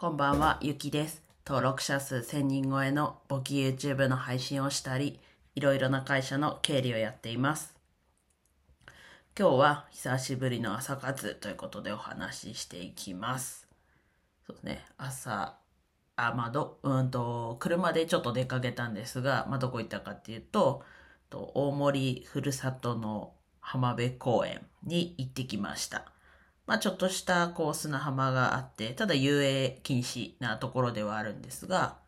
こんばんは、ゆきです。登録者数1000人超えの簿記 YouTube の配信をしたり、いろいろな会社の経理をやっています。今日は久しぶりの朝活ということでお話ししていきます。そうですね、朝、あ、まあ、ど、うんと、車でちょっと出かけたんですが、まあ、どこ行ったかっていうと、と大森ふるさとの浜辺公園に行ってきました。まあ、ちょっとしたこう砂浜があって、ただ遊泳禁止なところではあるんですが、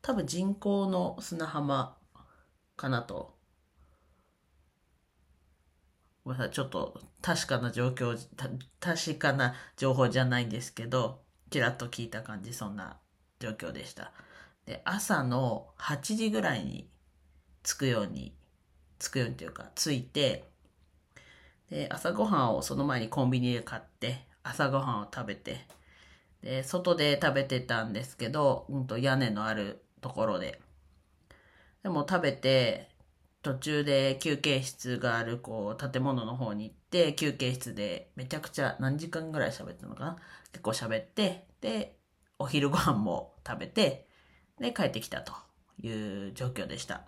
多分人工の砂浜かなと。ごめんなさい、ちょっと確かな状況、確かな情報じゃないんですけど、ちらっと聞いた感じ、そんな状況でした。で、朝の8時ぐらいに着くように、着くようにというか、着いて、で、朝ごはんをその前にコンビニで買って、朝ごはんを食べて、で、外で食べてたんですけど、うんと屋根のあるところで。でも食べて、途中で休憩室があるこう建物の方に行って、休憩室でめちゃくちゃ何時間ぐらい喋ったのかな？結構喋って、で、お昼ご飯も食べて、で、帰ってきたという状況でした。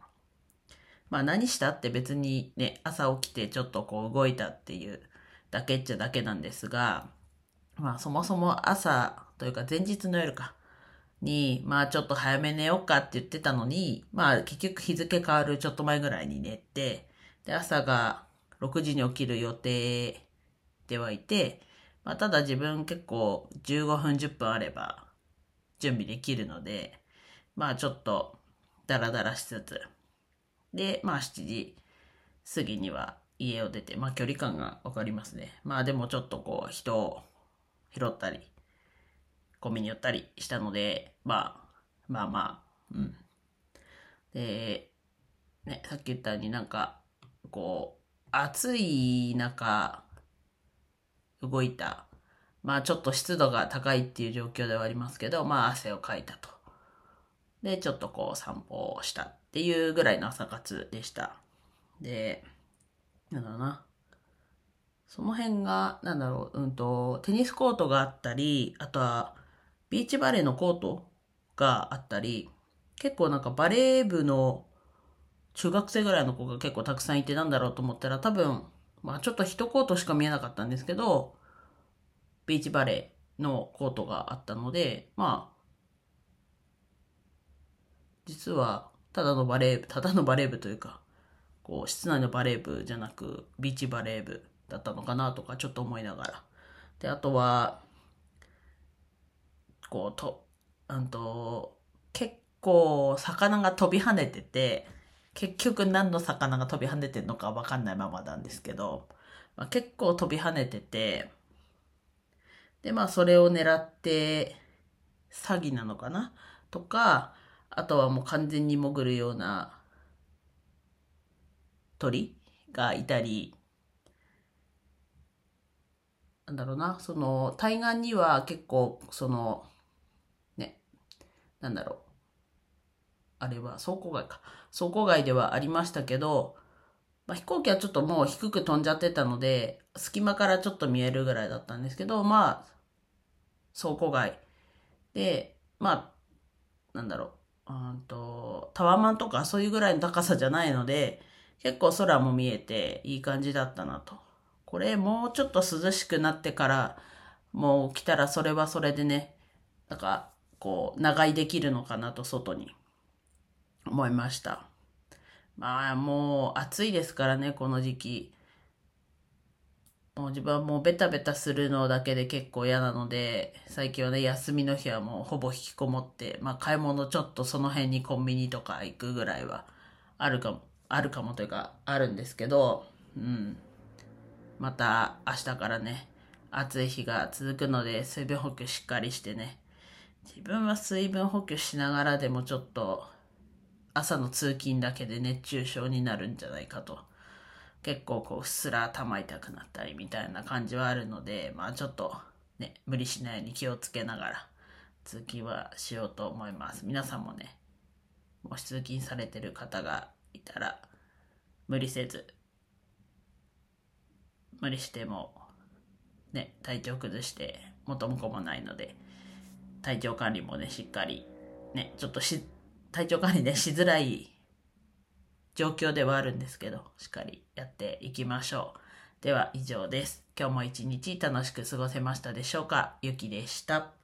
まあ何したって別にね、朝起きてちょっとこう動いたっていうだけっちゃだけなんですが、まあそもそも朝というか前日の夜か、に、まあちょっと早め寝ようかって言ってたのに、まあ結局日付変わるちょっと前ぐらいに寝て、で朝が6時に起きる予定ではいて、まあただ自分結構15分10分あれば準備できるので、まあちょっとダラダラしつつ、で、まあ7時過ぎには家を出て、まあ距離感がわかりますね。まあでもちょっとこう人を拾ったり、コンビニ寄ったりしたので、まあ、まあまあ、うん。で、ね、さっき言ったようになんか、こう、暑い中、動いた。まあちょっと湿度が高いっていう状況ではありますけど、まあ汗をかいたと。で、ちょっとこう散歩をしたっていうぐらいの朝活でした。で、なんだろうな。その辺が、なんだろう、うんと、テニスコートがあったり、あとは、ビーチバレーのコートがあったり、結構なんかバレー部の中学生ぐらいの子が結構たくさんいてなんだろうと思ったら多分、まあちょっと一コートしか見えなかったんですけど、ビーチバレーのコートがあったので、まあ、実はただのバレー部、ただのバレー部というか、こう室内のバレー部じゃなくビーチバレー部だったのかなとかちょっと思いながら。で、あとは、こう、と、うんと、結構魚が飛び跳ねてて、結局何の魚が飛び跳ねてるのかわかんないままなんですけど、まあ、結構飛び跳ねてて、で、まあそれを狙って、詐欺なのかなとか、あとはもう完全に潜るような鳥がいたり、なんだろうな、その、対岸には結構、その、ね、なんだろう。あれは倉庫街か。倉庫街ではありましたけど、まあ、飛行機はちょっともう低く飛んじゃってたので、隙間からちょっと見えるぐらいだったんですけど、まあ、倉庫街で、まあ、なんだろう、うんと、タワマンとかそういうぐらいの高さじゃないので、結構空も見えていい感じだったなと。これもうちょっと涼しくなってから、もう来たらそれはそれでね、なんか、こう、長居できるのかなと、外に、思いました。まあ、もう暑いですからね、この時期。もう自分はもうベタベタするのだけで結構嫌なので、最近はね、休みの日はもうほぼ引きこもって、まあ買い物ちょっとその辺にコンビニとか行くぐらいはあるかも、あるかもというか、あるんですけど、うん。また明日からね、暑い日が続くので、水分補給しっかりしてね。自分は水分補給しながらでもちょっと、朝の通勤だけで熱中症になるんじゃないかと。結構こう、うっすら頭痛くなったりみたいな感じはあるので、まあちょっとね、無理しないように気をつけながら、通勤はしようと思います。皆さんもね、もし通勤されてる方がいたら、無理せず、無理しても、ね、体調崩して元も子もないので、体調管理もね、しっかり、ね、ちょっとし、体調管理ね、しづらい状況ではあるんですけど、しっかりやっていきましょう。では以上です。今日も一日楽しく過ごせましたでしょうか？ゆきでした。